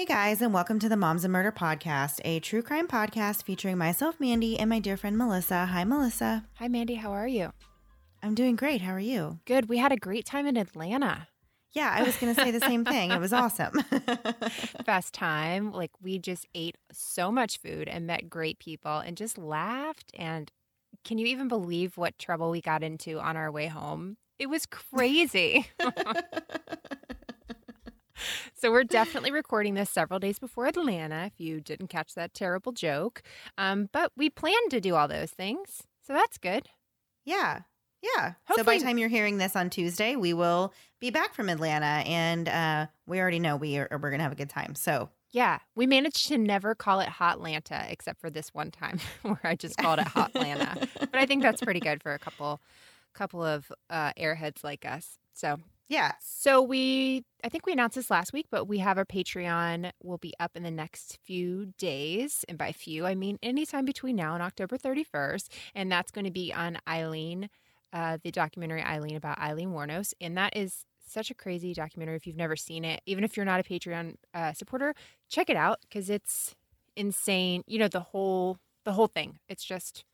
Hey guys, and welcome to the Moms and Murder Podcast, a true crime podcast featuring myself, Mandy, and my dear friend Melissa. Hi, Melissa. Hi, Mandy. How are you? I'm doing great. How are you? Good. We had a great time in Atlanta. Yeah, I was going to say the same thing. It was awesome. Best time. Like, we just ate so much food and met great people and just laughed. And can you even believe what trouble we got into on our way home? It was crazy. so we're definitely recording this several days before Atlanta. If you didn't catch that terrible joke, um, but we plan to do all those things, so that's good. Yeah, yeah. Hopefully- so by the time you're hearing this on Tuesday, we will be back from Atlanta, and uh, we already know we are we're gonna have a good time. So Yeah, we managed to never call it Hotlanta except for this one time where I just called it Hotlanta. but I think that's pretty good for a couple couple of uh, airheads like us. So yeah, So we, I think we announced this last week, but we have our Patreon will be up in the next few days, and by few I mean anytime between now and October 31st, and that's going to be on Aileen, uh, the documentary Aileen about Aileen Wuornos, and that is such a crazy documentary. If you've never seen it, even if you're not a Patreon uh, supporter, check it out because it's insane. You know the whole the whole thing. It's just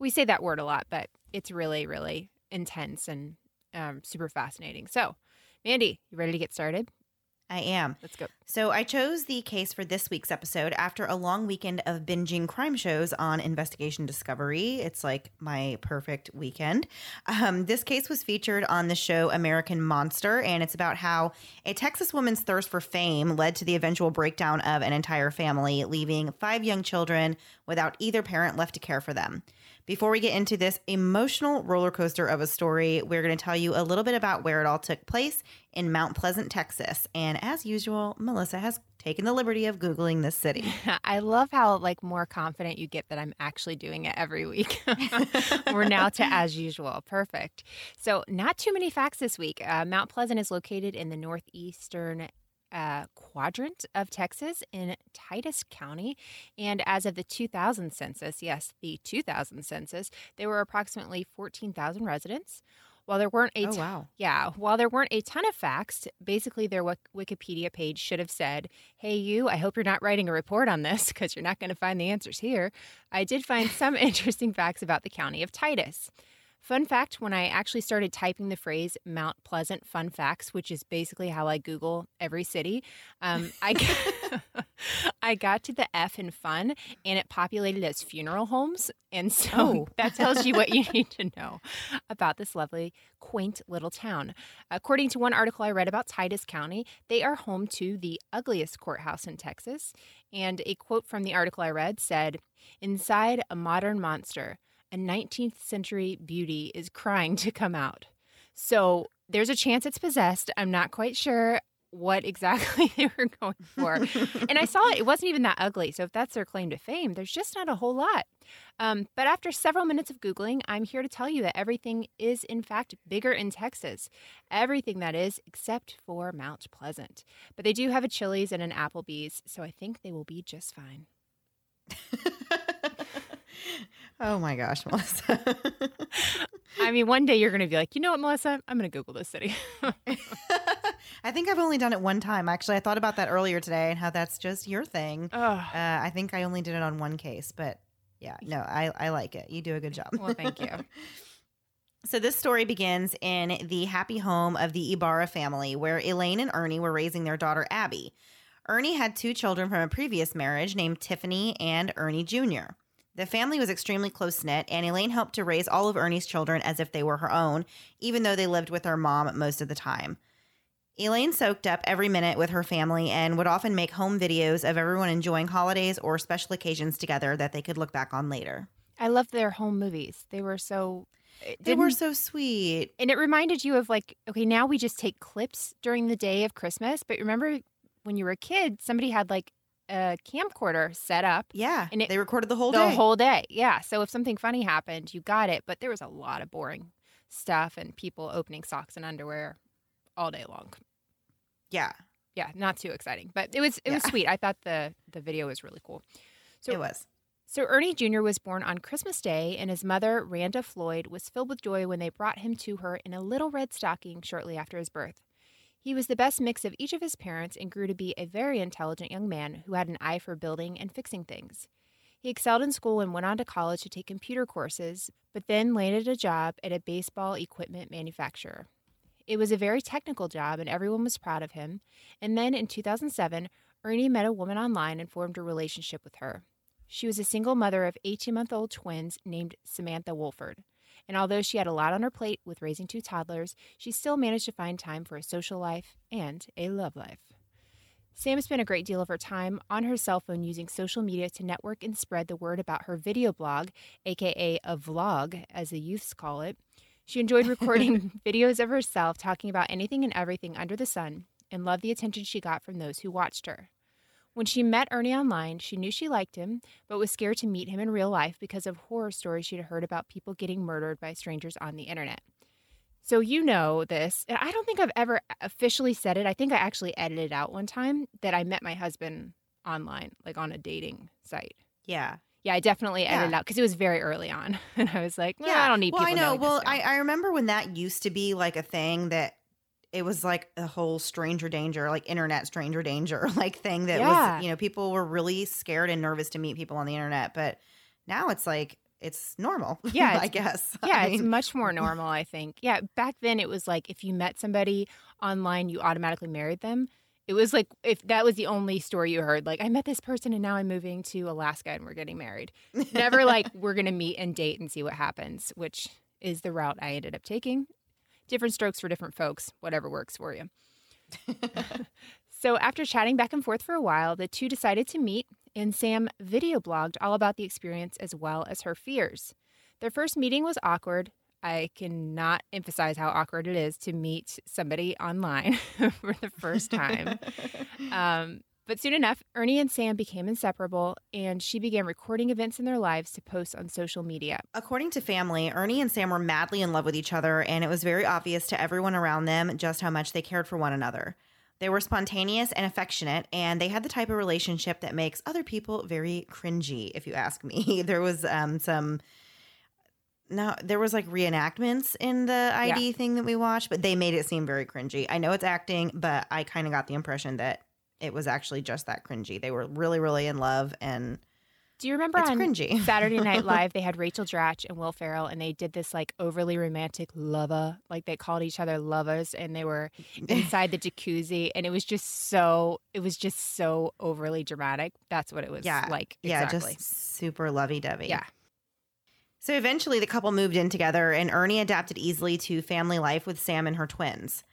we say that word a lot, but it's really really intense and um, super fascinating. So, Mandy, you ready to get started? I am. Let's go. So I chose the case for this week's episode after a long weekend of binging crime shows on Investigation Discovery. It's like my perfect weekend. Um, this case was featured on the show American Monster, and it's about how a Texas woman's thirst for fame led to the eventual breakdown of an entire family, leaving five young children without either parent left to care for them. Before we get into this emotional roller coaster of a story, we're going to tell you a little bit about where it all took place in Mount Pleasant, Texas. And as usual, Melissa has taken the liberty of Googling this city. I love how like more confident you get that I'm actually doing it every week. We're now to as usual. Perfect. So, not too many facts this week. Uh, Mount Pleasant is located in the northeastern uh, quadrant of Texas in Titus County. And as of the 2000 census, yes, the 2000 census, there were approximately 14,000 residents. While there weren't a Oh, ton- wow. yeah, while there weren't a ton of facts, basically their Wik- Wikipedia page should have said, "Hey, you, I hope you're not writing a report on this because you're not going to find the answers here." I did find some interesting facts about the county of Titus. Fun fact when I actually started typing the phrase Mount Pleasant fun facts, which is basically how I Google every city, um, I, got, I got to the F in fun and it populated as funeral homes. And so oh. that tells you what you need to know about this lovely, quaint little town. According to one article I read about Titus County, they are home to the ugliest courthouse in Texas. And a quote from the article I read said, Inside a modern monster a 19th century beauty is crying to come out. So there's a chance it's possessed. I'm not quite sure what exactly they were going for. and I saw it, it wasn't even that ugly. So if that's their claim to fame, there's just not a whole lot. Um, but after several minutes of Googling, I'm here to tell you that everything is, in fact, bigger in Texas. Everything that is, except for Mount Pleasant. But they do have a Chili's and an Applebee's, so I think they will be just fine. Oh my gosh, Melissa. I mean, one day you're going to be like, you know what, Melissa? I'm going to Google this city. I think I've only done it one time. Actually, I thought about that earlier today and how that's just your thing. Uh, I think I only did it on one case, but yeah, no, I, I like it. You do a good job. Well, thank you. So, this story begins in the happy home of the Ibarra family, where Elaine and Ernie were raising their daughter, Abby. Ernie had two children from a previous marriage named Tiffany and Ernie Jr. The family was extremely close knit, and Elaine helped to raise all of Ernie's children as if they were her own, even though they lived with her mom most of the time. Elaine soaked up every minute with her family and would often make home videos of everyone enjoying holidays or special occasions together that they could look back on later. I loved their home movies. They were so they were so sweet. And it reminded you of like, okay, now we just take clips during the day of Christmas, but remember when you were a kid, somebody had like a camcorder set up. Yeah. And it, they recorded the whole the day. The whole day. Yeah. So if something funny happened, you got it. But there was a lot of boring stuff and people opening socks and underwear all day long. Yeah. Yeah. Not too exciting. But it was it yeah. was sweet. I thought the the video was really cool. So it was. So Ernie Jr. was born on Christmas Day, and his mother, Randa Floyd, was filled with joy when they brought him to her in a little red stocking shortly after his birth. He was the best mix of each of his parents and grew to be a very intelligent young man who had an eye for building and fixing things. He excelled in school and went on to college to take computer courses, but then landed a job at a baseball equipment manufacturer. It was a very technical job and everyone was proud of him. And then in 2007, Ernie met a woman online and formed a relationship with her. She was a single mother of 18 month old twins named Samantha Wolford. And although she had a lot on her plate with raising two toddlers, she still managed to find time for a social life and a love life. Sam spent a great deal of her time on her cell phone using social media to network and spread the word about her video blog, aka a vlog, as the youths call it. She enjoyed recording videos of herself talking about anything and everything under the sun and loved the attention she got from those who watched her. When she met Ernie online, she knew she liked him, but was scared to meet him in real life because of horror stories she'd heard about people getting murdered by strangers on the internet. So you know this, and I don't think I've ever officially said it. I think I actually edited out one time that I met my husband online, like on a dating site. Yeah. Yeah, I definitely edited yeah. out because it was very early on, and I was like, "Yeah, I don't need." People." Well, I know. Well, I, I remember when that used to be like a thing that it was like a whole stranger danger, like internet stranger danger, like thing that yeah. was, you know, people were really scared and nervous to meet people on the internet. But now it's like, it's normal. Yeah. I guess. Yeah. I mean, it's much more normal, I think. Yeah. Back then, it was like if you met somebody online, you automatically married them. It was like if that was the only story you heard, like I met this person and now I'm moving to Alaska and we're getting married. Never like we're going to meet and date and see what happens, which is the route I ended up taking different strokes for different folks, whatever works for you. so, after chatting back and forth for a while, the two decided to meet, and Sam video blogged all about the experience as well as her fears. Their first meeting was awkward. I cannot emphasize how awkward it is to meet somebody online for the first time. um, but soon enough, Ernie and Sam became inseparable, and she began recording events in their lives to post on social media. According to family, Ernie and Sam were madly in love with each other, and it was very obvious to everyone around them just how much they cared for one another. They were spontaneous and affectionate, and they had the type of relationship that makes other people very cringy, if you ask me. there was um, some. No, there was like reenactments in the ID yeah. thing that we watched, but they made it seem very cringy. I know it's acting, but I kind of got the impression that it was actually just that cringy. They were really, really in love and Do you remember It's on cringy. Saturday Night Live they had Rachel Dratch and Will Ferrell and they did this like overly romantic lover, like they called each other lovers and they were inside the jacuzzi and it was just so it was just so overly dramatic. That's what it was Yeah. like. Yeah, exactly. just super lovey dovey. Yeah. So eventually the couple moved in together and Ernie adapted easily to family life with Sam and her twins.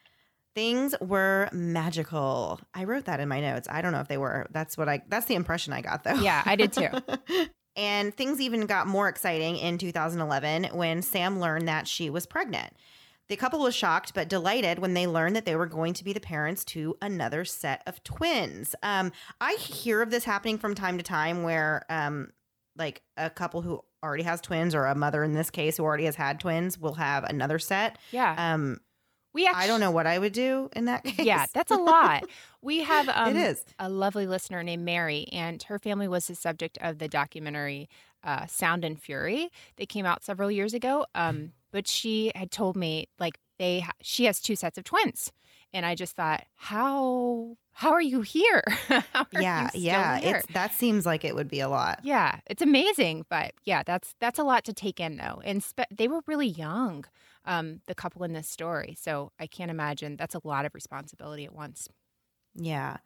Things were magical. I wrote that in my notes. I don't know if they were. That's what I that's the impression I got though. Yeah, I did too. and things even got more exciting in 2011 when Sam learned that she was pregnant. The couple was shocked but delighted when they learned that they were going to be the parents to another set of twins. Um, I hear of this happening from time to time where, um, like, a couple who already has twins, or a mother in this case who already has had twins, will have another set. Yeah. Um, We actually I don't know what I would do in that case. Yeah, that's a lot. We have um, it is. a lovely listener named Mary, and her family was the subject of the documentary uh, Sound and Fury. that came out several years ago. Um, but she had told me like they ha- she has two sets of twins, and I just thought, how how are you here? Are Yeah, you yeah. here? It's that seems like it would be a lot. Yeah, it's amazing, but yeah, that's that's a lot to take in though. And spe- they were really young, um, the couple in this story. So I can't imagine that's a lot of responsibility at once. Yeah.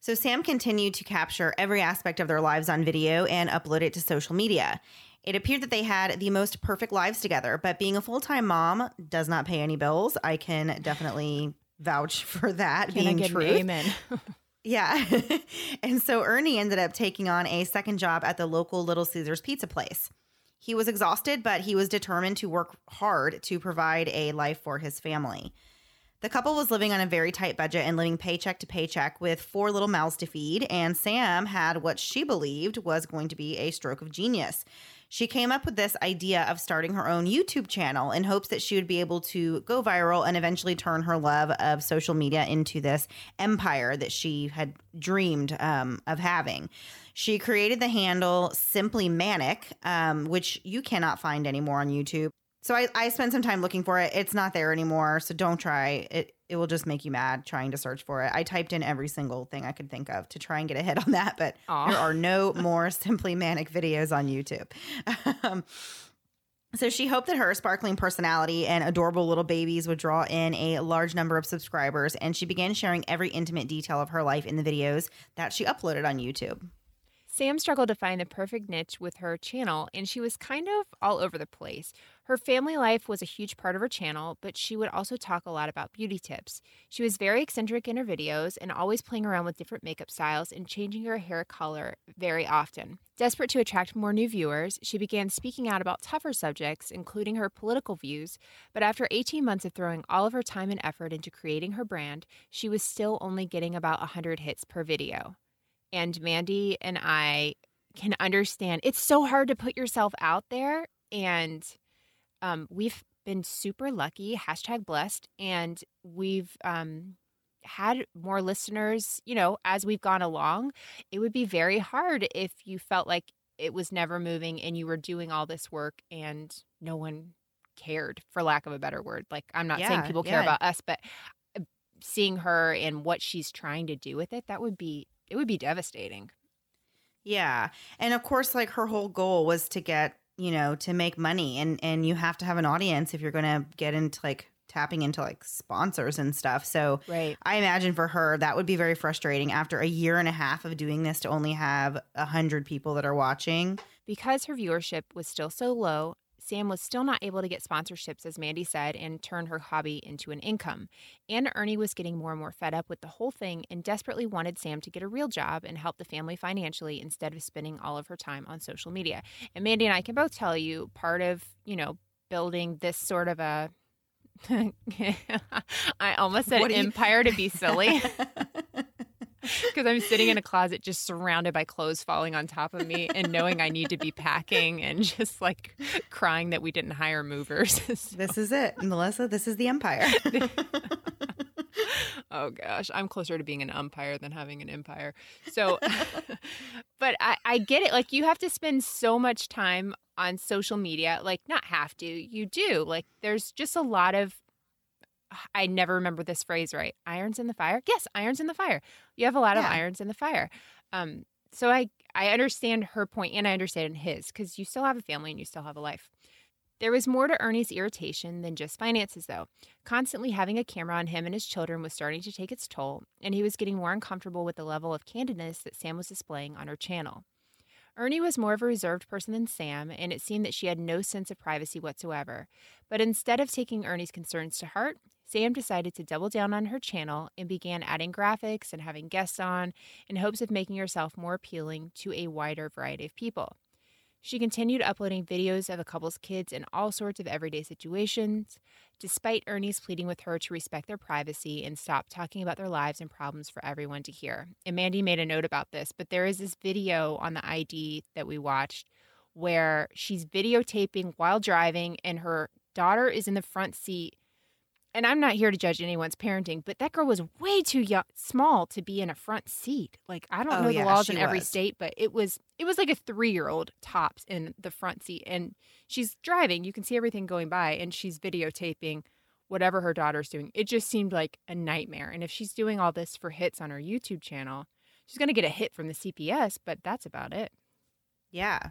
So Sam continued to capture every aspect of their lives on video and upload it to social media. It appeared that they had the most perfect lives together, but being a full time mom does not pay any bills. I can definitely vouch for that Can being true. amen? Yeah. and so Ernie ended up taking on a second job at the local Little Caesars pizza place. He was exhausted, but he was determined to work hard to provide a life for his family. The couple was living on a very tight budget and living paycheck to paycheck with four little mouths to feed, and Sam had what she believed was going to be a stroke of genius. She came up with this idea of starting her own YouTube channel in hopes that she would be able to go viral and eventually turn her love of social media into this empire that she had dreamed um, of having. She created the handle Simply Manic, um, which you cannot find anymore on YouTube. So I, I spent some time looking for it. It's not there anymore. So don't try it. It will just make you mad trying to search for it. I typed in every single thing I could think of to try and get a hit on that, but Aw. there are no more simply manic videos on YouTube. Um, so she hoped that her sparkling personality and adorable little babies would draw in a large number of subscribers, and she began sharing every intimate detail of her life in the videos that she uploaded on YouTube. Sam struggled to find the perfect niche with her channel, and she was kind of all over the place. Her family life was a huge part of her channel, but she would also talk a lot about beauty tips. She was very eccentric in her videos and always playing around with different makeup styles and changing her hair color very often. Desperate to attract more new viewers, she began speaking out about tougher subjects, including her political views. But after 18 months of throwing all of her time and effort into creating her brand, she was still only getting about 100 hits per video and Mandy and I can understand it's so hard to put yourself out there. And um, we've been super lucky, hashtag blessed, and we've um, had more listeners, you know, as we've gone along. It would be very hard if you felt like it was never moving and you were doing all this work and no one cared, for lack of a better word. Like, I'm not saying people care yeah. about us, but uh, seeing her and what she's trying to do with it, that would be it would be devastating. Yeah. And of course, like her whole goal was to get, you know, to make money and and you have to have an audience if you're gonna get into like tapping into like sponsors and stuff. So Right. I imagine for her that would be very frustrating after a year and a half of doing this to only have a hundred people that are watching. Because her viewership was still so low, Sam was still not able to get sponsorships, as Mandy said, and turn her hobby into an income. And Ernie was getting more and more fed up with the whole thing and desperately wanted Sam to get a real job and help the family financially instead of spending all of her time on social media. And Mandy and I can both tell you part of, you know, building this sort of a I almost said do you- empire to be silly. Because I'm sitting in a closet just surrounded by clothes falling on top of me and knowing I need to be packing and just like crying that we didn't hire movers. So- This is it. Melissa, this is the empire. oh gosh, I'm closer to being an umpire than having an empire. So, but I, I get it. Like, you have to spend so much time on social media. Like, not have to, you do. Like, there's just a lot of, I never remember this phrase right. Irons in the fire? Yes, irons in the fire. You have a lot of irons in the fire. Um, so I, I understand her point and I understand his because you still have a family and you still have a life. There was more to Ernie's irritation than just finances, though. Constantly having a camera on him and his children was starting to take its toll, and he was getting more uncomfortable with the level of candidness that Sam was displaying on her channel. Ernie was more of a reserved person than Sam, and it seemed that she had no sense of privacy whatsoever. But instead of taking Ernie's concerns to heart, Sam decided to double down on her channel and began adding graphics and having guests on in hopes of making herself more appealing to a wider variety of people. She continued uploading videos of a couple's kids in all sorts of everyday situations, despite Ernie's pleading with her to respect their privacy and stop talking about their lives and problems for everyone to hear. And Mandy made a note about this, but there is this video on the ID that we watched where she's videotaping while driving and her daughter is in the front seat and I'm not here to judge anyone's parenting, but that girl was way too young, small to be in a front seat. Like I don't Oh, know yeah, the laws in every was. state, but it was it was like a three year old tops in the front seat, and she's driving. You can see everything going by, and she's videotaping whatever her daughter's doing. It just seemed like a nightmare. And if she's doing all this for hits on her YouTube channel, she's gonna get a hit from the CPS, but that's about it. Yeah.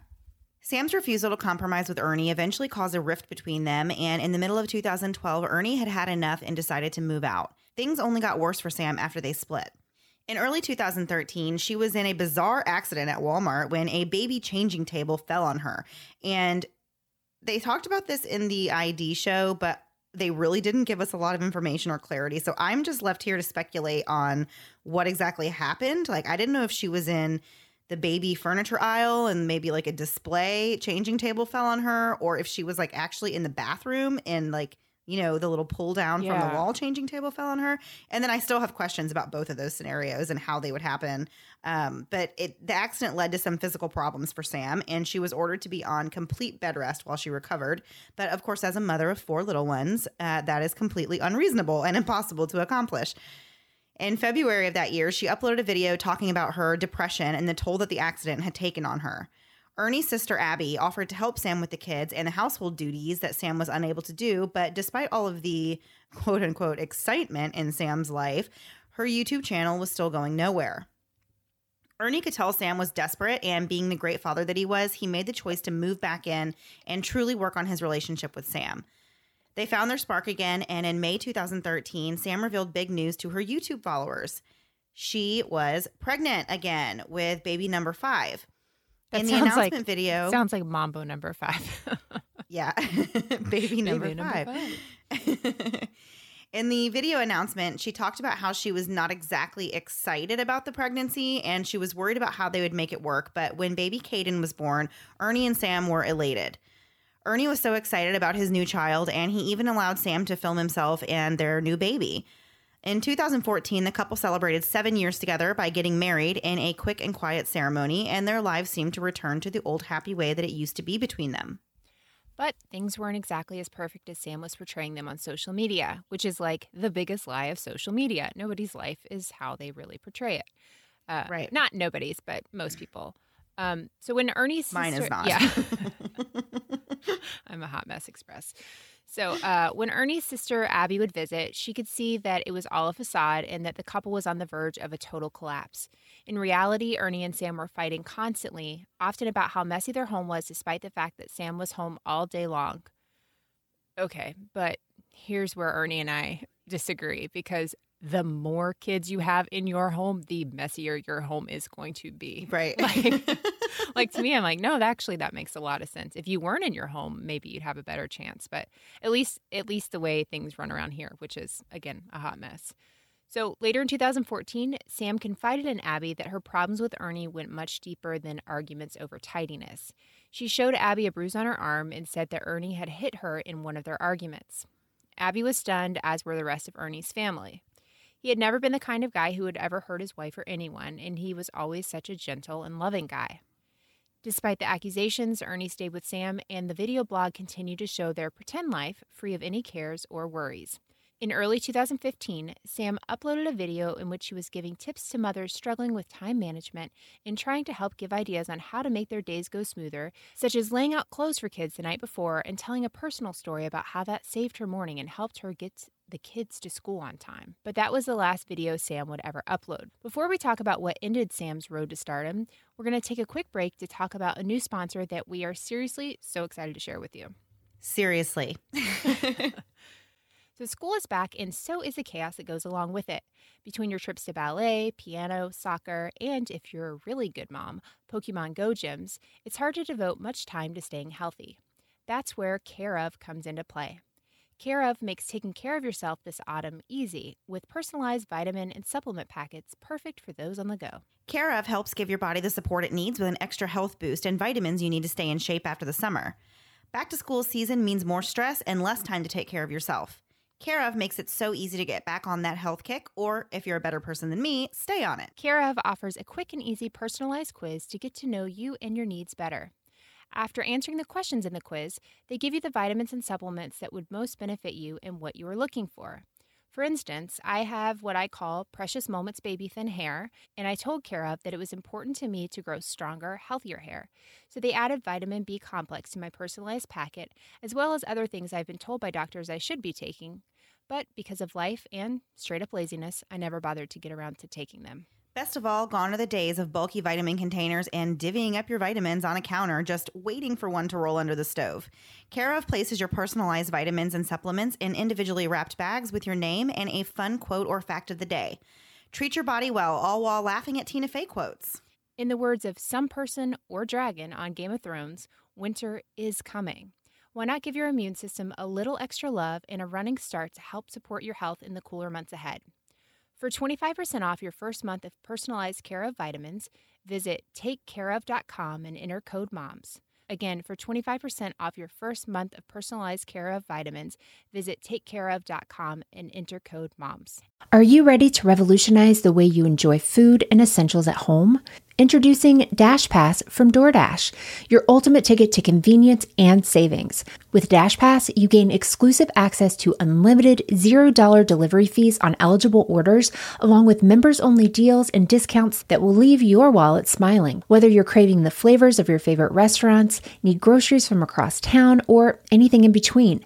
Sam's refusal to compromise with Ernie eventually caused a rift between them, and in the middle of 2012, Ernie had had enough and decided to move out. Things only got worse for Sam after they split. In early 2013, she was in a bizarre accident at Walmart when a baby changing table fell on her. And they talked about this in the ID show, but they really didn't give us a lot of information or clarity. So I'm just left here to speculate on what exactly happened. Like, I didn't know if she was in the baby furniture aisle and maybe like a display changing table fell on her, or if she was like actually in the bathroom and like, you know, the little pull down from the wall changing table fell on her. And then I still have questions about both of those scenarios and how they would happen. Um, but it the accident led to some physical problems for Sam, and she was ordered to be on complete bed rest while she recovered. But of course, as a mother of four little ones, uh, that is completely unreasonable and impossible to accomplish. In February of that year, she uploaded a video talking about her depression and the toll that the accident had taken on her. Ernie's sister Abby offered to help Sam with the kids and the household duties that Sam was unable to do, but despite all of the quote unquote excitement in Sam's life, her YouTube channel was still going nowhere. Ernie could tell Sam was desperate, and being the great father that he was, he made the choice to move back in and truly work on his relationship with Sam. They found their spark again, and in May 2013, Sam revealed big news to her YouTube followers. She was pregnant again with baby number five. That in the announcement like- video, Sounds like Mambo number five. yeah, baby number Baby five. In the video announcement, she talked about how she was not exactly excited about the pregnancy and she was worried about how they would make it work. But when baby Caden was born, Ernie and Sam were elated. Ernie was so excited about his new child, and he even allowed Sam to film himself and their new baby. In 2014, the couple celebrated seven years together by getting married in a quick and quiet ceremony, and their lives seemed to return to the old happy way that it used to be between them. But things weren't exactly as perfect as Sam was portraying them on social media, which is like the biggest lie of social media. Nobody's life is how they really portray it. Uh, Right. Not nobody's, but most people. Um, so when Ernie's Mine is not. Yeah. I'm a hot mess express. So uh, when Ernie's sister Abby would visit, she could see that it was all a facade and that the couple was on the verge of a total collapse. In reality, Ernie and Sam were fighting constantly, often about how messy their home was, despite the fact that Sam was home all day long. Okay, but here's where Ernie and I disagree because the more kids you have in your home, the messier your home is going to be. Right. Like, like to me, I'm like, no, actually, that makes a lot of sense. If you weren't in your home, maybe you'd have a better chance. But at least, at least the way things run around here, which is again a hot mess. So later in 2014, Sam confided in Abby that her problems with Ernie went much deeper than arguments over tidiness. She showed Abby a bruise on her arm and said that Ernie had hit her in one of their arguments. Abby was stunned, as were the rest of Ernie's family. He had never been the kind of guy who would ever hurt his wife or anyone, and he was always such a gentle and loving guy. Despite the accusations, Ernie stayed with Sam, and the video blog continued to show their pretend life free of any cares or worries. In early 2015, Sam uploaded a video in which she was giving tips to mothers struggling with time management and trying to help give ideas on how to make their days go smoother, such as laying out clothes for kids the night before and telling a personal story about how that saved her morning and helped her get the kids to school on time. But that was the last video Sam would ever upload. Before we talk about what ended Sam's road to stardom, we're going to take a quick break to talk about a new sponsor that we are seriously so excited to share with you. Seriously. So, school is back, and so is the chaos that goes along with it. Between your trips to ballet, piano, soccer, and if you're a really good mom, Pokemon Go gyms, it's hard to devote much time to staying healthy. That's where Care of comes into play. Care of makes taking care of yourself this autumn easy with personalized vitamin and supplement packets perfect for those on the go. Care of helps give your body the support it needs with an extra health boost and vitamins you need to stay in shape after the summer. Back to school season means more stress and less time to take care of yourself. Care of makes it so easy to get back on that health kick, or if you're a better person than me, stay on it. Care of offers a quick and easy personalized quiz to get to know you and your needs better. After answering the questions in the quiz, they give you the vitamins and supplements that would most benefit you and what you are looking for. For instance, I have what I call Precious Moments Baby Thin Hair, and I told of that it was important to me to grow stronger, healthier hair. So they added vitamin B complex to my personalized packet, as well as other things I've been told by doctors I should be taking. But because of life and straight up laziness, I never bothered to get around to taking them. Best of all, gone are the days of bulky vitamin containers and divvying up your vitamins on a counter just waiting for one to roll under the stove. Care of places your personalized vitamins and supplements in individually wrapped bags with your name and a fun quote or fact of the day. Treat your body well, all while laughing at Tina Fey quotes. In the words of some person or dragon on Game of Thrones, winter is coming. Why not give your immune system a little extra love and a running start to help support your health in the cooler months ahead? For 25% off your first month of personalized care of vitamins, visit takecareof.com and enter code MOMS. Again, for 25% off your first month of personalized care of vitamins, visit takecareof.com and enter code MOMS. Are you ready to revolutionize the way you enjoy food and essentials at home? Introducing Dash Pass from DoorDash, your ultimate ticket to convenience and savings. With Dash Pass, you gain exclusive access to unlimited $0 delivery fees on eligible orders, along with members only deals and discounts that will leave your wallet smiling. Whether you're craving the flavors of your favorite restaurants, need groceries from across town, or anything in between,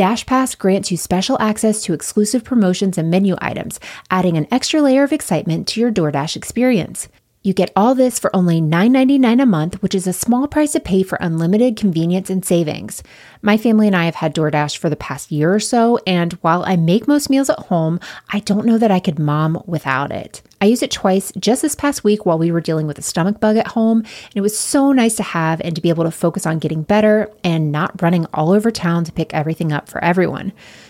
Dash Pass grants you special access to exclusive promotions and menu items, adding an extra layer of excitement to your DoorDash experience. You get all this for only $9.99 a month, which is a small price to pay for unlimited convenience and savings. My family and I have had DoorDash for the past year or so, and while I make most meals at home, I don't know that I could mom without it. I used it twice just this past week while we were dealing with a stomach bug at home, and it was so nice to have and to be able to focus on getting better and not running all over town to pick everything up for everyone.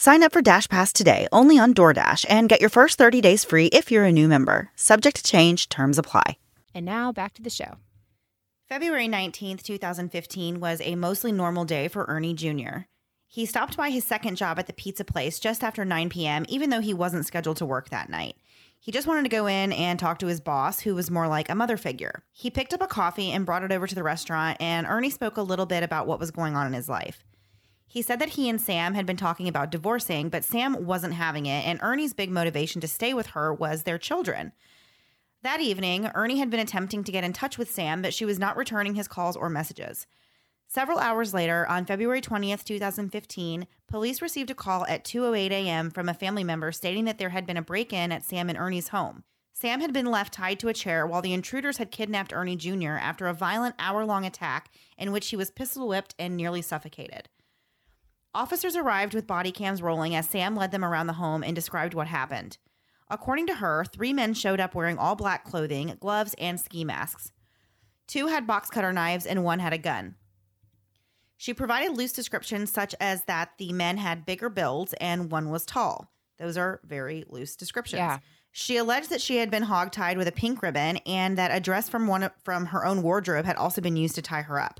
Sign up for Dash Pass today only on DoorDash and get your first 30 days free if you're a new member. Subject to change, terms apply. And now back to the show. February 19th, 2015 was a mostly normal day for Ernie Jr. He stopped by his second job at the pizza place just after 9 p.m., even though he wasn't scheduled to work that night. He just wanted to go in and talk to his boss, who was more like a mother figure. He picked up a coffee and brought it over to the restaurant, and Ernie spoke a little bit about what was going on in his life. He said that he and Sam had been talking about divorcing, but Sam wasn't having it, and Ernie's big motivation to stay with her was their children. That evening, Ernie had been attempting to get in touch with Sam, but she was not returning his calls or messages. Several hours later, on February 20th, 2015, police received a call at 2:08 a.m. from a family member stating that there had been a break-in at Sam and Ernie's home. Sam had been left tied to a chair while the intruders had kidnapped Ernie Jr. after a violent hour-long attack in which he was pistol whipped and nearly suffocated. Officers arrived with body cams rolling as Sam led them around the home and described what happened. According to her, three men showed up wearing all black clothing, gloves, and ski masks. Two had box cutter knives and one had a gun. She provided loose descriptions such as that the men had bigger builds and one was tall. Those are very loose descriptions. Yeah. She alleged that she had been hogtied with a pink ribbon and that a dress from one from her own wardrobe had also been used to tie her up.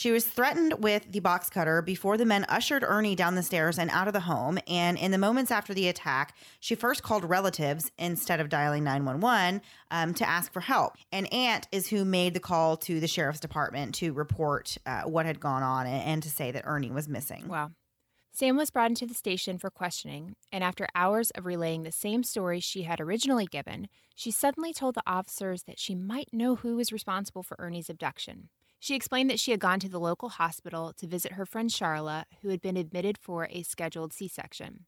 She was threatened with the box cutter before the men ushered Ernie down the stairs and out of the home. And in the moments after the attack, she first called relatives instead of dialing 911 um, to ask for help. An aunt is who made the call to the sheriff's department to report uh, what had gone on and, to say that Ernie was missing. Wow. Sam was brought into the station for questioning, and after hours of relaying the same story she had originally given, she suddenly told the officers that she might know who was responsible for Ernie's abduction. She explained that she had gone to the local hospital to visit her friend Charlotte, who had been admitted for a scheduled C section.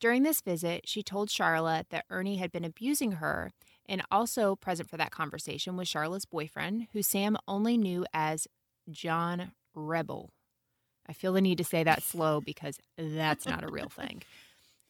During this visit, she told Charlotte that Ernie had been abusing her, and also present for that conversation was Charlotte's boyfriend, who Sam only knew as John Rebel. I feel the need to say that slow because that's not a real thing.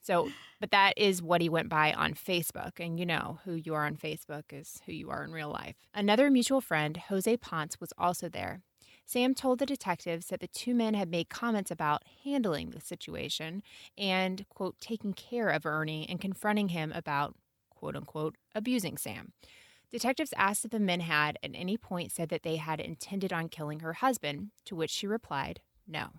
So, but that is what he went by on Facebook. And you know, who you are on Facebook is who you are in real life. Another mutual friend, Jose Ponce, was also there. Sam told the detectives that the two men had made comments about handling the situation and, quote, taking care of Ernie and confronting him about, quote unquote, abusing Sam. Detectives asked if the men had at any point said that they had intended on killing her husband, to which she replied, no.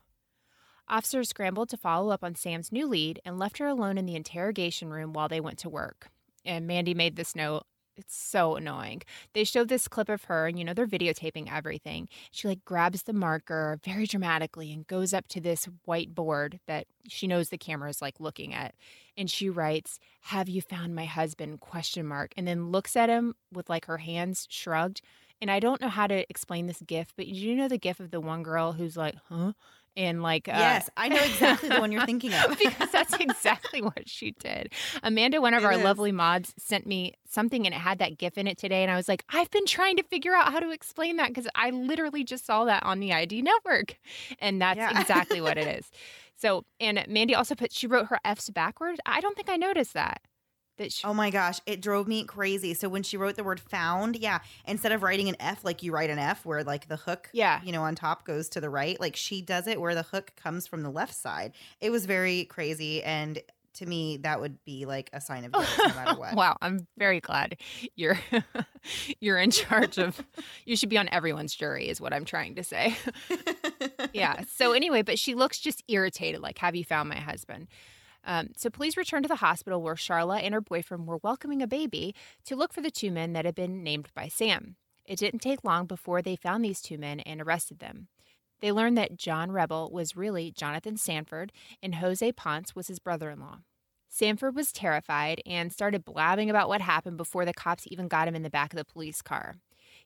Officers scrambled to follow up on Sam's new lead and left her alone in the interrogation room while they went to work. And Mandy made this note. It's so annoying. They showed this clip of her, and you know, they're videotaping everything. She like grabs the marker very dramatically and goes up to this whiteboard that she knows the camera is like looking at. And she writes, Have you found my husband? question mark. And then looks at him with like her hands shrugged. And I don't know how to explain this gif, but you know the gif of the one girl who's like, huh? And like, uh, yes, I know exactly the one you're thinking of because that's exactly what she did. Amanda, one of It our is. lovely mods, sent me something and it had that gif in it today. And I was like, I've been trying to figure out how to explain that because I literally just saw that on the ID network. And that's Yeah. exactly what it is. So, and Mandy also put, she wrote her F's backwards. I don't think I noticed that. That she, Oh my gosh, it drove me crazy. So when she wrote the word found, yeah, instead of writing an F like you write an F where like the hook, Yeah. you know, on top goes to the right, like she does it where the hook comes from the left side. It was very crazy and to me that would be like a sign of guilt no matter what. Wow, I'm very glad you're you're in charge of you should be on everyone's jury is what I'm trying to say. yeah. So anyway, but she looks just irritated like have you found my husband? Um, so police returned to the hospital where Charla and her boyfriend were welcoming a baby to look for the two men that had been named by Sam. It didn't take long before they found these two men and arrested them. They learned that John Rebel was really Jonathan Sanford and Jose Ponce was his brother in law. Sanford was terrified and started blabbing about what happened before the cops even got him in the back of the police car.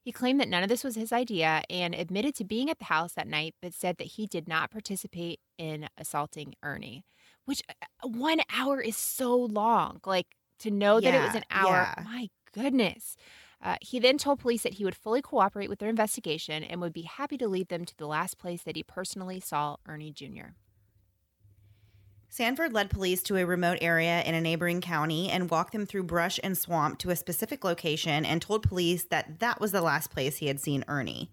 He claimed that none of this was his idea and admitted to being at the house that night, but said that he did not participate in assaulting Ernie, which uh, one hour is so long. Like to know that it was an hour, yeah. my goodness. Uh, he then told police that he would fully cooperate with their investigation and would be happy to lead them to the last place that he personally saw Ernie Jr. Sanford led police to a remote area in a neighboring county and walked them through brush and swamp to a specific location and told police that that was the last place he had seen Ernie.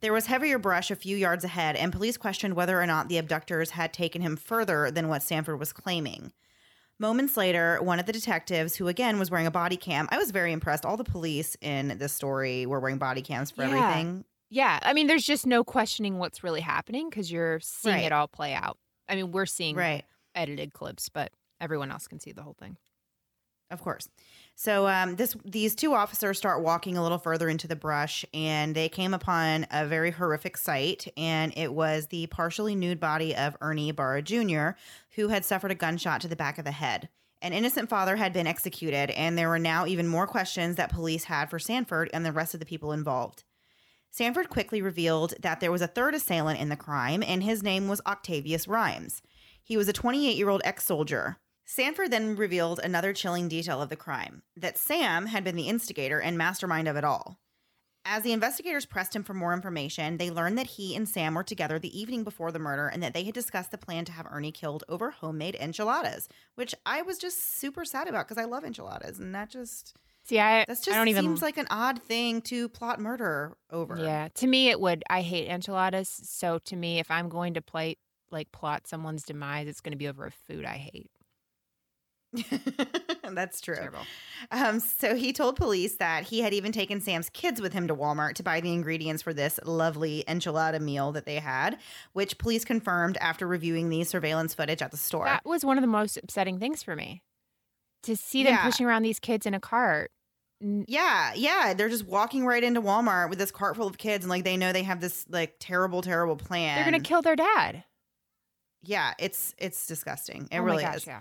There was heavier brush a few yards ahead, and police questioned whether or not the abductors had taken him further than what Sanford was claiming. Moments later, one of the detectives, who again was wearing a body cam, I was very impressed. All the police in this story were wearing body cams for Yeah. everything. Yeah, I mean, there's just no questioning what's really happening because you're seeing Right. it all play out. I mean, we're seeing Right. edited clips, but everyone else can see the whole thing. Of course. So um, this these two officers start walking a little further into the brush, and they came upon a very horrific sight, and it was the partially nude body of Ernie Ibarra Jr., who had suffered a gunshot to the back of the head. An innocent father had been executed, and there were now even more questions that police had for Sanford and the rest of the people involved. Sanford quickly revealed that there was a third assailant in the crime, and his name was Octavius Rhymes. He was a 28 year old ex soldier. Sanford then revealed another chilling detail of the crime that Sam had been the instigator and mastermind of it all. As the investigators pressed him for more information, they learned that he and Sam were together the evening before the murder and that they had discussed the plan to have Ernie killed over homemade enchiladas, which I was just super sad about because I love enchiladas and that just See, I that's I just don't even seems like an odd thing to plot murder over. Yeah, to me it would. I hate enchiladas, so to me, if I'm going to play like plot someone's demise, it's going to be over a food I hate. That's true. Terrible. Um, so he told police that he had even taken Sam's kids with him to Walmart to buy the ingredients for this lovely enchilada meal that they had, which police confirmed after reviewing the surveillance footage at the store. That was one of the most upsetting things for me to see them Yeah. pushing around these kids in a cart. Yeah, yeah, they're just walking right into Walmart with this cart full of kids, and like they know they have this like terrible, terrible plan. They're going to kill their dad. Yeah, it's it's disgusting. It oh really my gosh, is. Yeah.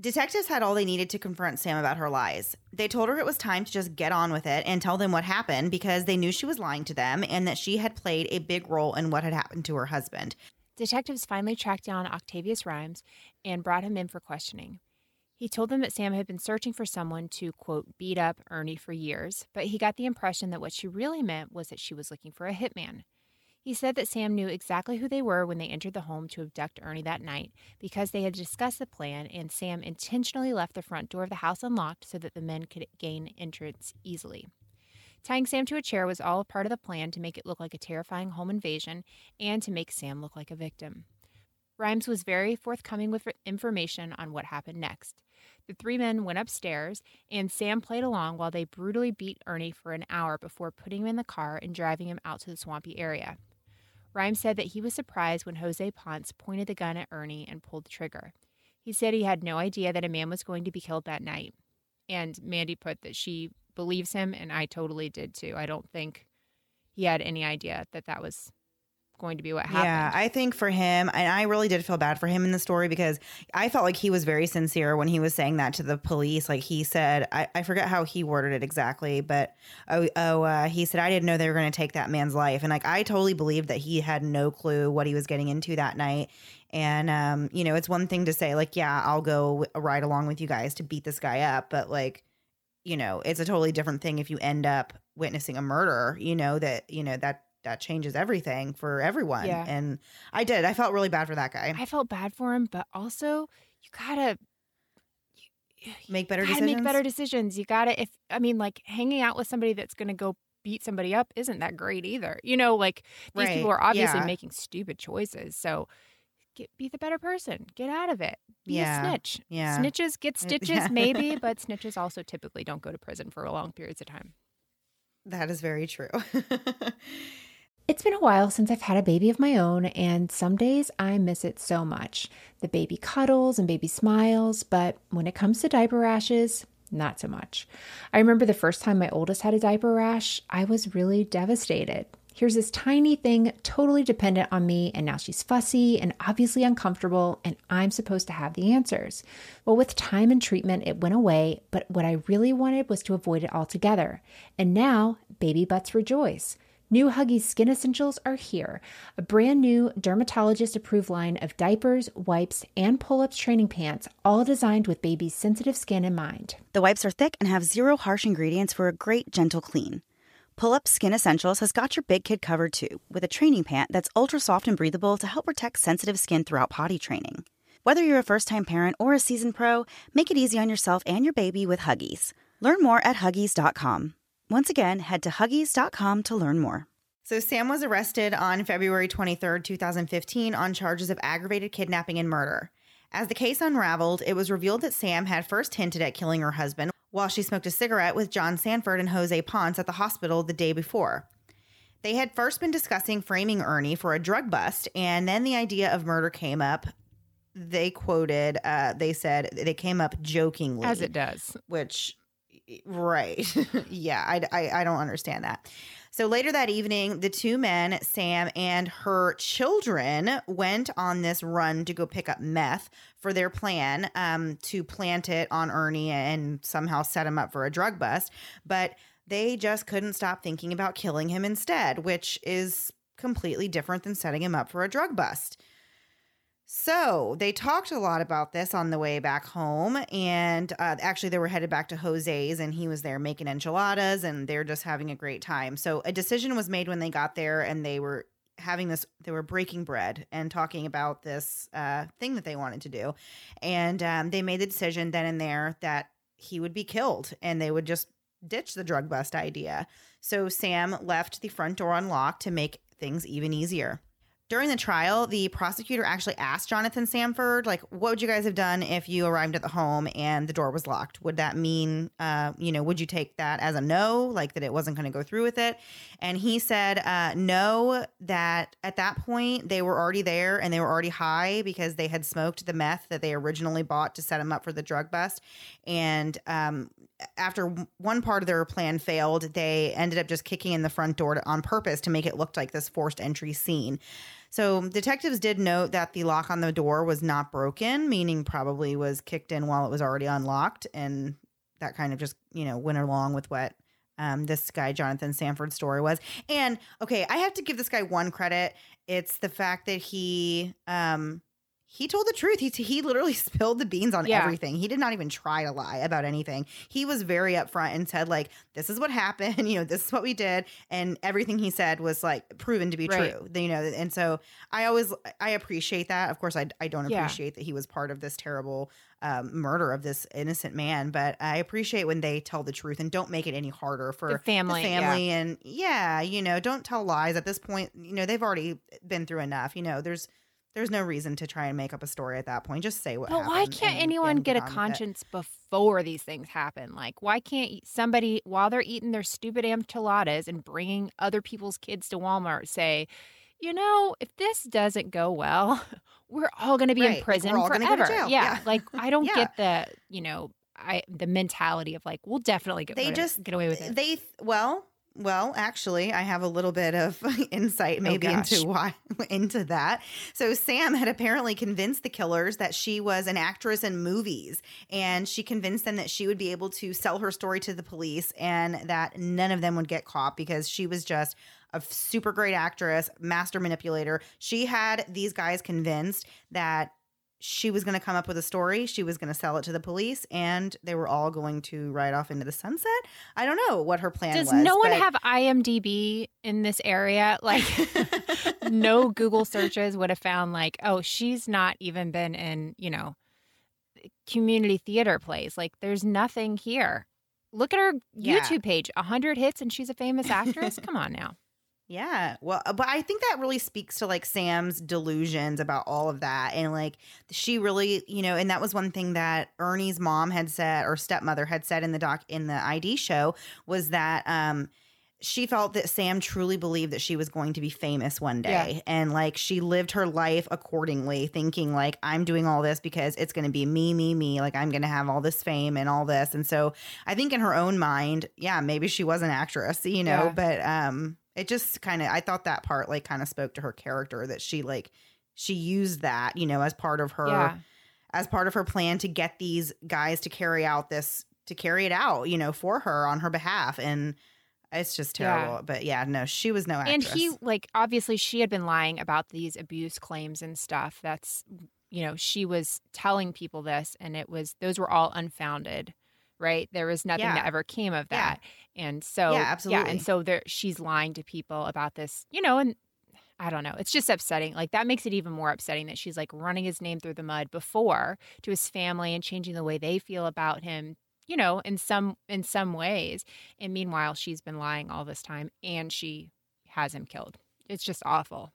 Detectives had all they needed to confront Sam about her lies. They told her it was time to just get on with it and tell them what happened because they knew she was lying to them and that she had played a big role in what had happened to her husband. Detectives finally tracked down Octavius Rhymes and brought him in for questioning. He told them that Sam had been searching for someone to, quote, beat up Ernie for years, but he got the impression that what she really meant was that she was looking for a hitman. He said that Sam knew exactly who they were when they entered the home to abduct Ernie that night because they had discussed the plan and Sam intentionally left the front door of the house unlocked so that the men could gain entrance easily. Tying Sam to a chair was all part of the plan to make it look like a terrifying home invasion and to make Sam look like a victim. Rhymes was very forthcoming with information on what happened next. The three men went upstairs, and Sam played along while they brutally beat Ernie for an hour before putting him in the car and driving him out to the swampy area. Rhymes said that he was surprised when Jose Ponce pointed the gun at Ernie and pulled the trigger. He said he had no idea that a man was going to be killed that night. And Mandy put that she believes him, and I totally did too. I don't think he had any idea that that was going to be what happened. Yeah, I think for him, and I really did feel bad for him in the story because I felt like he was very sincere when he was saying that to the police. Like he said, I, I forget how he worded it exactly, but oh, oh uh, he said, I didn't know they were going to take that man's life. And like, I totally believed that he had no clue what he was getting into that night. And, um, you know, it's one thing to say, like, yeah, I'll go ride along with you guys to beat this guy up. But like, you know, it's a totally different thing if you end up witnessing a murder, you know, that, you know, that, that changes everything for everyone. Yeah. And I did. I felt really bad for that guy. I felt bad for him, but also you gotta you, Make better gotta decisions. make better decisions. You gotta if I mean like hanging out with somebody that's gonna go beat somebody up isn't that great either. You know, like these people are obviously yeah. making stupid choices. So get be the better person. Get out of it. Be Yeah, a snitch. yeah. Snitches get stitches, yeah. maybe, but snitches also typically don't go to prison for long periods of time. That is very true. It's been a while since I've had a baby of my own, and some days I miss it so much. The baby cuddles and baby smiles, but when it comes to diaper rashes, not so much. I remember the first time my oldest had a diaper rash, I was really devastated. Here's this tiny thing totally dependent on me, and now she's fussy and obviously uncomfortable, and I'm supposed to have the answers. Well, with time and treatment, it went away, but what I really wanted was to avoid it altogether. And now, baby butts rejoice. New Huggies Skin Essentials are here, a brand new dermatologist approved line of diapers, wipes, and pull ups training pants, all designed with baby's sensitive skin in mind. The wipes are thick and have zero harsh ingredients for a great, gentle clean. Pull Up Skin Essentials has got your big kid covered too, with a training pant that's ultra soft and breathable to help protect sensitive skin throughout potty training. Whether you're a first time parent or a seasoned pro, make it easy on yourself and your baby with Huggies. Learn more at Huggies.com. Once again, head to Huggies.com to learn more. So Sam was arrested on February 23rd, 2015 on charges of aggravated kidnapping and murder. As the case unraveled, it was revealed that Sam had first hinted at killing her husband while she smoked a cigarette with John Sanford and Jose Ponce at the hospital the day before. They had first been discussing framing Ernie for a drug bust, and then the idea of murder came up. They quoted, uh, they said they came up jokingly As it does. which right. Yeah I, I i don't understand that. So later that evening the two men sam and her children went on this run to go pick up meth for their plan um, to plant it on ernie and somehow set him up for a drug bust but they just couldn't stop thinking about killing him instead which is completely different than setting him up for a drug bust So they talked a lot about this on the way back home. And uh, actually, they were headed back to Jose's and he was there making enchiladas and they're just having a great time. So a decision was made when they got there and they were having this, they were breaking bread and talking about this uh, thing that they wanted to do. And um, they made the decision then and there that he would be killed and they would just ditch the drug bust idea. So Sam left the front door unlocked to make things even easier. During the trial, the prosecutor actually asked Jonathan Sanford, like, what would you guys have done if you arrived at the home and the door was locked? Would that mean, uh, you know, would you take that as a no, like that it wasn't going to go through with it? And he said, uh, no, that at that point they were already there and they were already high because they had smoked the meth that they originally bought to set him up for the drug bust. And um, after one part of their plan failed, they ended up just kicking in the front door to, on purpose to make it look like this forced entry scene. So detectives did note that the lock on the door was not broken, meaning probably was kicked in while it was already unlocked, and that kind of just you know went along with what um, this guy Jonathan Sanford's story was. And okay, I have to give this guy one credit. It's the fact that he um, he told the truth. He he literally spilled the beans on Yeah. everything. He did not even try to lie about anything. He was very upfront and said like, "This is what happened. You know, this is what we did," and everything he said was like proven to be Right. true. You know, and so I always I appreciate that. Of course, I I don't Yeah. appreciate that he was part of this terrible um, murder of this innocent man, but I appreciate when they tell the truth and don't make it any harder for The family, the family, and yeah, you know, don't tell lies at this point. You know, they've already been through enough. You know, there's there's no reason to try and make up a story at that point. Just say what. But why can't anyone and get a on with it. conscience before these things happen? Like, why can't somebody, while they're eating their stupid enchiladas and bringing other people's kids to Walmart, say, you know, if this doesn't go well, we're all going to be Right, in prison we're all gonna go to forever. Yeah, Yeah. like I don't Yeah. get the, you know, I the mentality of like we'll definitely get They of- just get away with it. They well, well, actually, I have a little bit of insight oh, maybe Oh, into why into that. So Sam had apparently convinced the killers that she was an actress in movies, and she convinced them that she would be able to sell her story to the police, and that none of them would get caught because she was just a super great actress, master manipulator. She had these guys convinced that she was going to come up with a story. She was going to sell it to the police, and they were all going to ride off into the sunset. I don't know what her plan Does was. no one but- have IMDb in this area? Like, no Google searches would have found like, oh, she's not even been in, you know, community theater plays. Like, there's nothing here. Look at her Yeah. YouTube page, hundred hits, and she's a famous actress. Come on now. Yeah. Well, uh, but I think that really speaks to like Sam's delusions about all of that. And like she really, you know, and that was one thing that Ernie's mom had said or stepmother had said in the doc in the ID show was that um she felt that Sam truly believed that she was going to be famous one day. Yeah. And like she lived her life accordingly, thinking like I'm doing all this because it's going to be me, me, me. Like I'm going to have all this fame and all this. And so I think in her own mind, yeah, maybe she was an actress, you know, Yeah. but um it just kind of I thought that part like kind of spoke to her character that she like she used that, you know, as part of her Yeah. as part of her plan to get these guys to carry out this to carry it out, you know, for her on her behalf and it's just Yeah. terrible. But yeah, no, she was no actress. And he, like, obviously, she had been lying about these abuse claims and stuff. That's, you know, she was telling people this, and it was, those were all unfounded, right? There was nothing Yeah. that ever came of Yeah. that. And so, Yeah, Yeah, absolutely. and so there, she's lying to people about this, you know, and I don't know. It's just upsetting. Like, that makes it even more upsetting that she's like running his name through the mud before to his family and changing the way they feel about him. You know, in some in some ways, and meanwhile, she's been lying all this time, and she has him killed. It's just awful.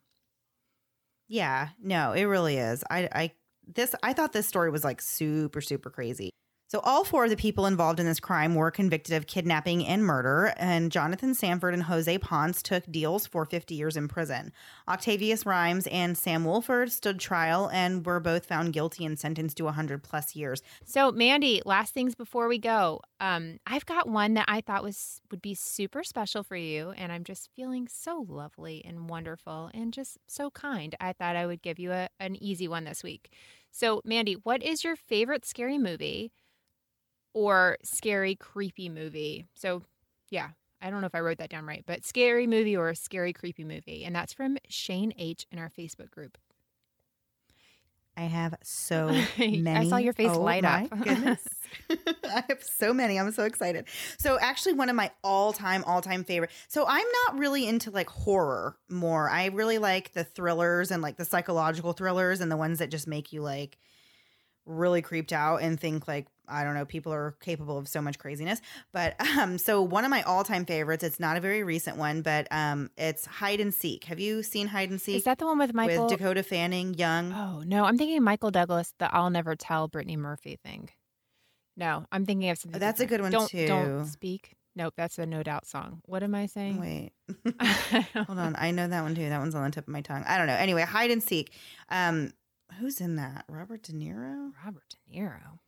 Yeah, no, it really is. I I this I thought this story was like super super crazy. So all four of the people involved in this crime were convicted of kidnapping and murder, and Jonathan Sanford and Jose Ponce took deals for 50 years in prison. Octavius Rhymes and Sam Wolford stood trial and were both found guilty and sentenced to 100 plus years. So, Mandy, last things before we go. Um, I've got one that I thought was would be super special for you, and I'm just feeling so lovely and wonderful and just so kind. I thought I would give you a, an easy one this week. So, Mandy, what is your favorite scary movie or scary creepy movie? So, yeah, I don't know if I wrote that down right, but scary movie or a scary creepy movie, and that's from Shane H in our Facebook group. I have so many. I saw your face Oh light up. I have so many. I'm so excited. So actually one of my all-time all-time favorite. So I'm not really into like horror more. I really like the thrillers and like the psychological thrillers and the ones that just make you like really creeped out and think like I don't know, people are capable of so much craziness. But um so one of my all-time favorites, it's not a very recent one, but um it's Hide and Seek. Have you seen Hide and Seek Is that the one with Michael? with Dakota Fanning, young? Oh no, I'm thinking Michael Douglas, the "I'll never tell" Brittany Murphy thing. No, I'm thinking of something. That's a good one, don't, Don't speak. Nope, that's a No Doubt song. What am I saying? Wait. Hold on. I know that one too. That one's on the tip of my tongue. I don't know. Anyway, hide and seek. Um, who's in that? Robert De Niro? Robert De Niro.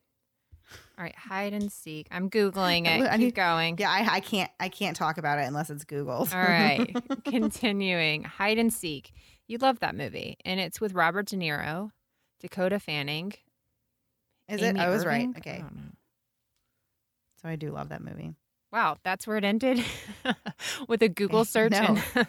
All right, hide and seek. I'm googling it. I Keep going. Yeah, I, I can't I can't talk about it unless it's Googled. All right, continuing. Hide and seek. You love that movie, and it's with Robert De Niro, Dakota Fanning. Is Amy it? I was Irving? right. I Okay. know. So I do love that movie. Wow, that's where it ended with a Google search. No. and-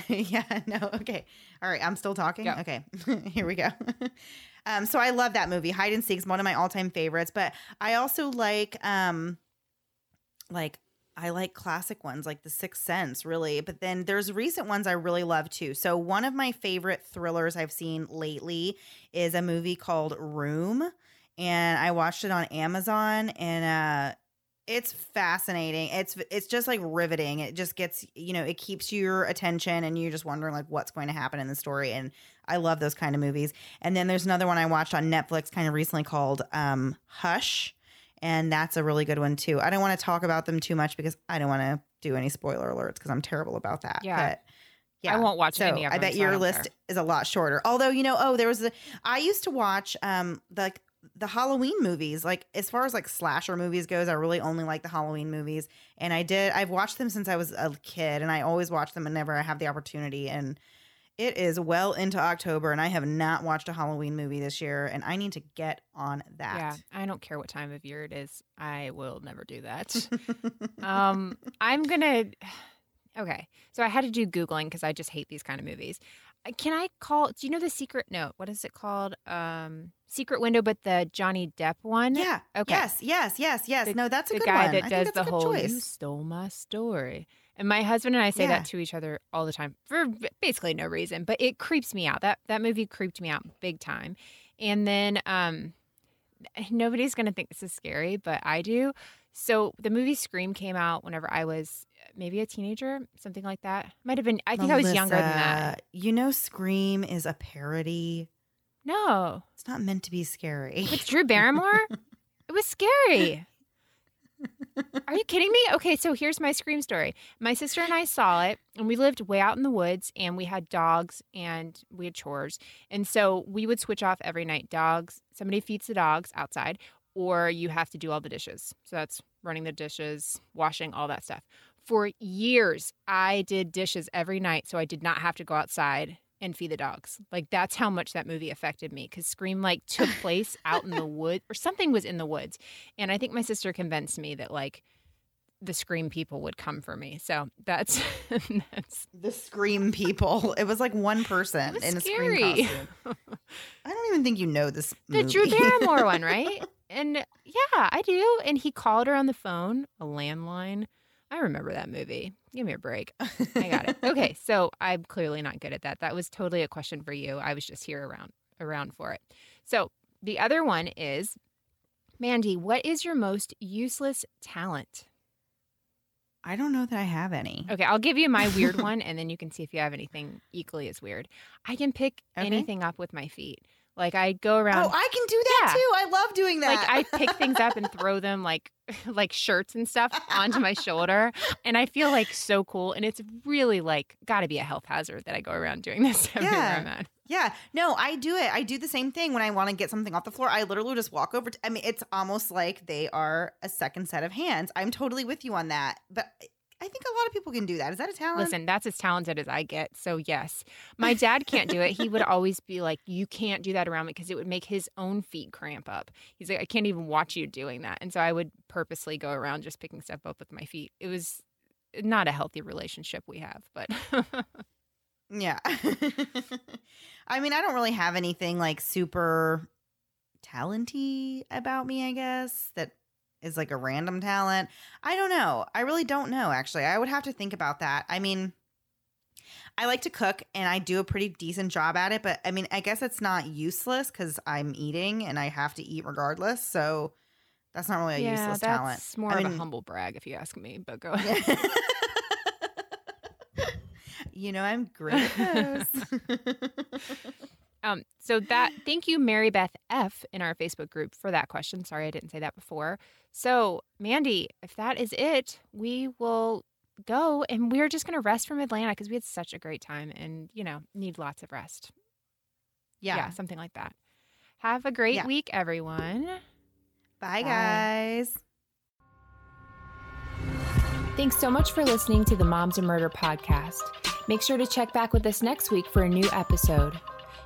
yeah, no, okay. All right, I'm still talking. Go. Okay, here we go. um, so I love that movie. Hide and Seek is one of my all-time favorites, but I also like um like I like classic ones like The Sixth Sense, really. But then there's recent ones I really love too. So one of my favorite thrillers I've seen lately is a movie called Room, and I watched it on Amazon, and uh, it's fascinating. It's it's just like riveting. It just gets you know it keeps your attention, and you're just wondering like what's going to happen in the story. And I love those kind of movies. And then there's another one I watched on Netflix kind of recently called um, Hush and that's a really good one too. I don't want to talk about them too much because I don't want to do any spoiler alerts because I'm terrible about that. Yeah. But yeah. I won't watch so any of I bet your list is a lot shorter. Although you know, oh, there was a. I used to watch um the the Halloween movies. Like as far as like slasher movies goes, I really only like the Halloween movies. And I did. I've watched them since I was a kid, and I always watch them whenever I have the opportunity. And it is well into October, and I have not watched a Halloween movie this year, and I need to get on that. Yeah, I don't care what time of year it is. I will never do that. um, I'm gonna. Okay, so I had to do googling because I just hate these kind of movies. Can I call? Do you know the secret? note? what is it called? Um, Secret Window, but the Johnny Depp one. Yeah. Okay. Yes. Yes. Yes. Yes. The- no, that's a the good guy one. that does the that's a good whole "You stole my story." And my husband and I say Yeah. that to each other all the time for basically no reason, but it creeps me out. That that movie creeped me out big time. And then um nobody's going to think this is scary, but I do. So the movie Scream came out whenever I was uh, maybe a teenager, something like that. Might have been I think I was younger than that. You know, Scream is a parody. No. It's not meant to be scary. With Drew Barrymore? it was scary. Are you kidding me? Okay, so here's my scream story. My sister and I saw it, and we lived way out in the woods, and we had dogs and we had chores. And so we would switch off every night. Dogs, somebody feeds the dogs outside, or you have to do all the dishes. So that's running the dishes, washing, all that stuff. For years, I did dishes every night, so I did not have to go outside and feed the dogs. Like that's how much that movie affected me because Scream like took place out in the woods or something was in the woods. And I think my sister convinced me that like the Scream people would come for me. So that's that's the Scream people. It was like one person in a. Scream costume. I don't even think you know this. the movie. Drew Barrymore one, right? And uh, yeah, I do. And he called her on the phone, a landline. I remember that movie. Give me a break. I got it. Okay, so I'm clearly not good at that. That was totally a question for you. I was just here around around for it. So the other one is, Mandy, what is your most useless talent? I don't know that I have any. Okay, I'll give you my weird one, and then you can see if you have anything equally as weird. I can pick Okay. anything up with my feet. Like I go oh, around. Oh, I can do that Yeah. too. I love doing that. like I pick things up and throw them like like shirts and stuff onto my shoulder and I feel like so cool and it's really like got to be a health hazard that I go around doing this everywhere Yeah. I'm at. Yeah, no, I do it. I do the same thing when I want to get something off the floor. I literally just walk over. To, I mean, it's almost like they are a second set of hands. I'm totally with you on that. But I think a lot of people can do that. Is that a talent? Listen, that's as talented as I get. So yes. My dad can't do it. He would always be like, "You can't do that around me because it would make his own feet cramp up." He's like, "I can't even watch you doing that." And so I would purposely go around just picking stuff up with my feet. It was not a healthy relationship we have, but Yeah. I mean, I don't really have anything like super talenty about me, I guess, that is like a random talent. I don't know. I really don't know, actually. I would have to think about that. I mean, I like to cook and I do a pretty decent job at it, but I mean, I guess it's not useless because I'm eating and I have to eat regardless. So that's not really a yeah, useless that's talent. more I of mean- a humble brag, if you ask me. But go ahead. you know, I'm great. Um, so that thank you, Mary Beth F in our Facebook group for that question. Sorry, I didn't say that before. So, Mandy, if that is it, we will go and we're just going to rest from Atlanta because we had such a great time and you know need lots of rest. yeah. something like that. Have a great Yeah. week, everyone. Bye, guys. Thanks so much for listening to the Moms and Murder podcast. Make sure to check back with us next week for a new episode.